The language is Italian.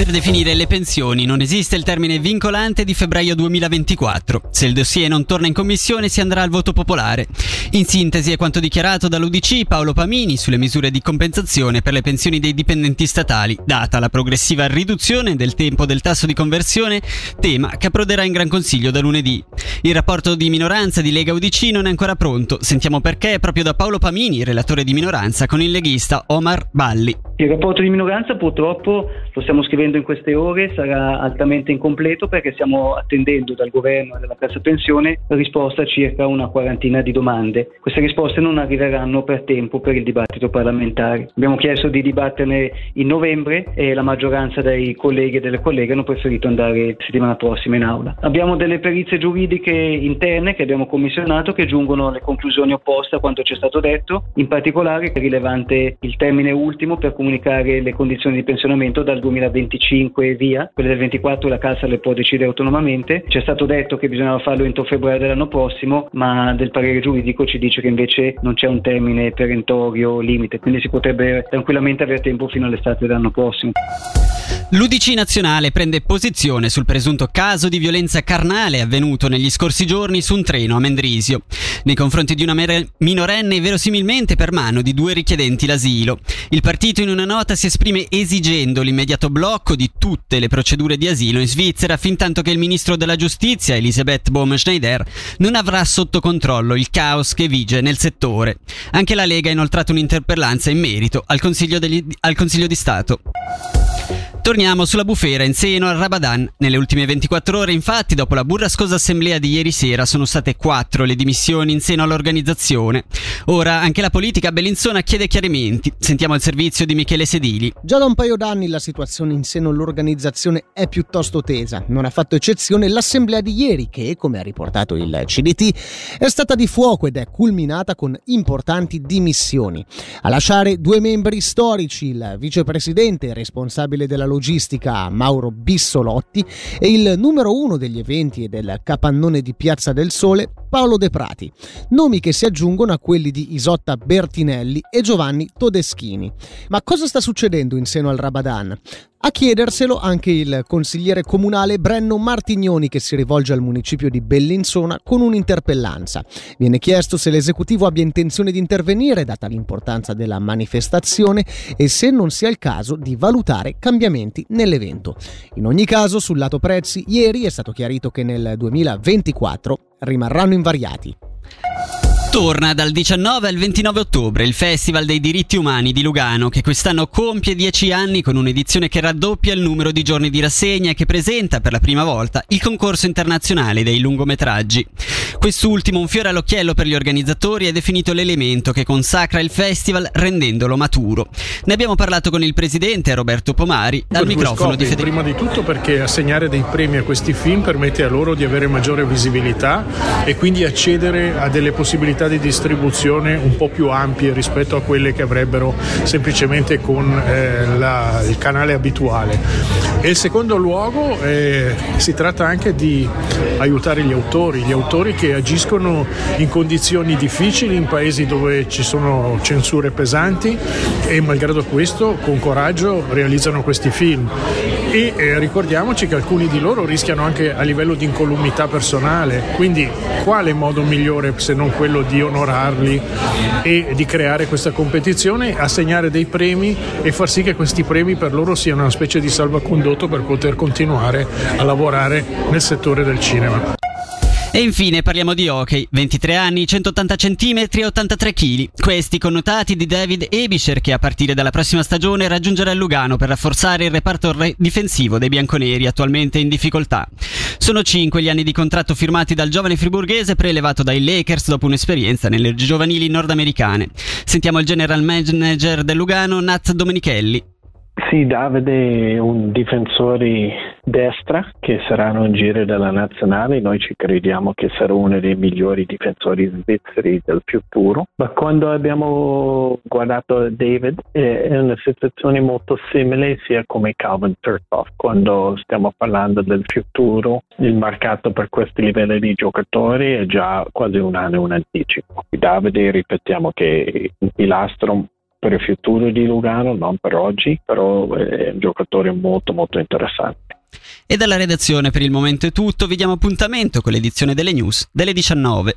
Per definire le pensioni non esiste il termine vincolante di febbraio 2024. Se il dossier non torna in commissione si andrà al voto popolare. In sintesi è quanto dichiarato dall'UDC Paolo Pamini sulle misure di compensazione per le pensioni dei dipendenti statali, data la progressiva riduzione del tempo del tasso di conversione, tema che approderà in Gran Consiglio da lunedì. Il rapporto di minoranza di Lega UDC non è ancora pronto. Sentiamo perché proprio da Paolo Pamini, relatore di minoranza, con il leghista Omar Balli. Il rapporto di minoranza purtroppo lo stiamo scrivendo in queste ore, sarà altamente incompleto perché stiamo attendendo dal governo e dalla Cassa Pensione risposta a circa una quarantina di domande. Queste risposte non arriveranno per tempo per il dibattito parlamentare. Abbiamo chiesto di dibatterne in novembre e la maggioranza dei colleghi e delle colleghe hanno preferito andare settimana prossima in aula. Abbiamo delle perizie giuridiche interne che abbiamo commissionato che giungono alle conclusioni opposte a quanto ci è stato detto, in particolare è rilevante il termine ultimo per comunicare comunicare le condizioni di pensionamento dal 2025 e via, quelle del 24 la Cassa le può decidere autonomamente. Ci è stato detto che bisognava farlo entro febbraio dell'anno prossimo, ma del parere giuridico ci dice che invece non c'è un termine perentorio limite, quindi si potrebbe tranquillamente avere tempo fino all'estate dell'anno prossimo. L'Udc nazionale prende posizione sul presunto caso di violenza carnale avvenuto negli scorsi giorni su un treno a Mendrisio, nei confronti di una minorenne verosimilmente per mano di due richiedenti l'asilo. Il partito in una nota si esprime esigendo l'immediato blocco di tutte le procedure di asilo in Svizzera fin tanto che il ministro della giustizia Elisabeth Bohm-Schneider non avrà sotto controllo il caos che vige nel settore. Anche la Lega ha inoltrato un'interpellanza in merito al Consiglio, degli, al Consiglio di Stato. Torniamo sulla bufera in seno al Rabadan. Nelle ultime 24 ore, infatti, dopo la burrascosa assemblea di ieri sera, sono state quattro le dimissioni in seno all'organizzazione. Ora anche la politica bellinzona chiede chiarimenti. Sentiamo il servizio di Michele Sedili. Già da un paio d'anni la situazione in seno all'organizzazione è piuttosto tesa. Non ha fatto eccezione l'assemblea di ieri, che, come ha riportato il CDT, è stata di fuoco ed è culminata con importanti dimissioni. A lasciare due membri storici, il vicepresidente responsabile della logistica Mauro Bissolotti e il numero uno degli eventi del capannone di Piazza del Sole Paolo De Prati, nomi che si aggiungono a quelli di Isotta Bertinelli e Giovanni Todeschini. Ma cosa sta succedendo in seno al Rabadan? A chiederselo anche il consigliere comunale Brenno Martignoni che si rivolge al municipio di Bellinzona con un'interpellanza. Viene chiesto se l'esecutivo abbia intenzione di intervenire data l'importanza della manifestazione e se non sia il caso di valutare cambiamenti nell'evento. In ogni caso, sul lato prezzi, ieri è stato chiarito che nel 2024 rimarranno invariati. Torna dal 19 al 29 ottobre il Festival dei diritti umani di Lugano che quest'anno compie 10 anni con un'edizione che raddoppia il numero di giorni di rassegna e che presenta per la prima volta il concorso internazionale dei lungometraggi. Quest'ultimo, un fiore all'occhiello per gli organizzatori, è definito l'elemento che consacra il festival rendendolo maturo. Ne abbiamo parlato con il presidente Roberto Pomari al microfono scopi, di Federico. Prima di tutto perché assegnare dei premi a questi film permette a loro di avere maggiore visibilità e quindi accedere a delle possibilità di distribuzione un po' più ampie rispetto a quelle che avrebbero semplicemente con eh, la, il canale abituale. E in secondo luogo eh, si tratta anche di aiutare gli autori, gli autori che agiscono in condizioni difficili in paesi dove ci sono censure pesanti e malgrado questo con coraggio realizzano questi film. E eh, ricordiamoci che alcuni di loro rischiano anche a livello di incolumità personale, quindi quale modo migliore se non quello di onorarli e di creare questa competizione, assegnare dei premi e far sì che questi premi per loro siano una specie di salvacondotto per poter continuare a lavorare nel settore del cinema. E infine parliamo di hockey. 23 anni, 180 cm e 83 kg. Questi connotati di David Ebischer che a partire dalla prossima stagione raggiungerà il Lugano per rafforzare il reparto re- difensivo dei bianconeri attualmente in difficoltà. Sono 5 gli anni di contratto firmati dal giovane friburghese prelevato dai Lakers dopo un'esperienza nelle giovanili nordamericane. Sentiamo il general manager del Lugano, Nat Domenichelli. Sì, Davide è un difensore destra che saranno in giro della nazionale, noi ci crediamo che sarà uno dei migliori difensori svizzeri del futuro, ma quando abbiamo guardato David è una situazione molto simile sia come Calvin Turkoff, quando stiamo parlando del futuro, il mercato per questi livelli di giocatori è già quasi un anno in anticipo. Davide ripetiamo che è un pilastro per il futuro di Lugano, non per oggi, però è un giocatore molto molto interessante. E dalla redazione per il momento è tutto, vi diamo appuntamento con l'edizione delle news delle 19.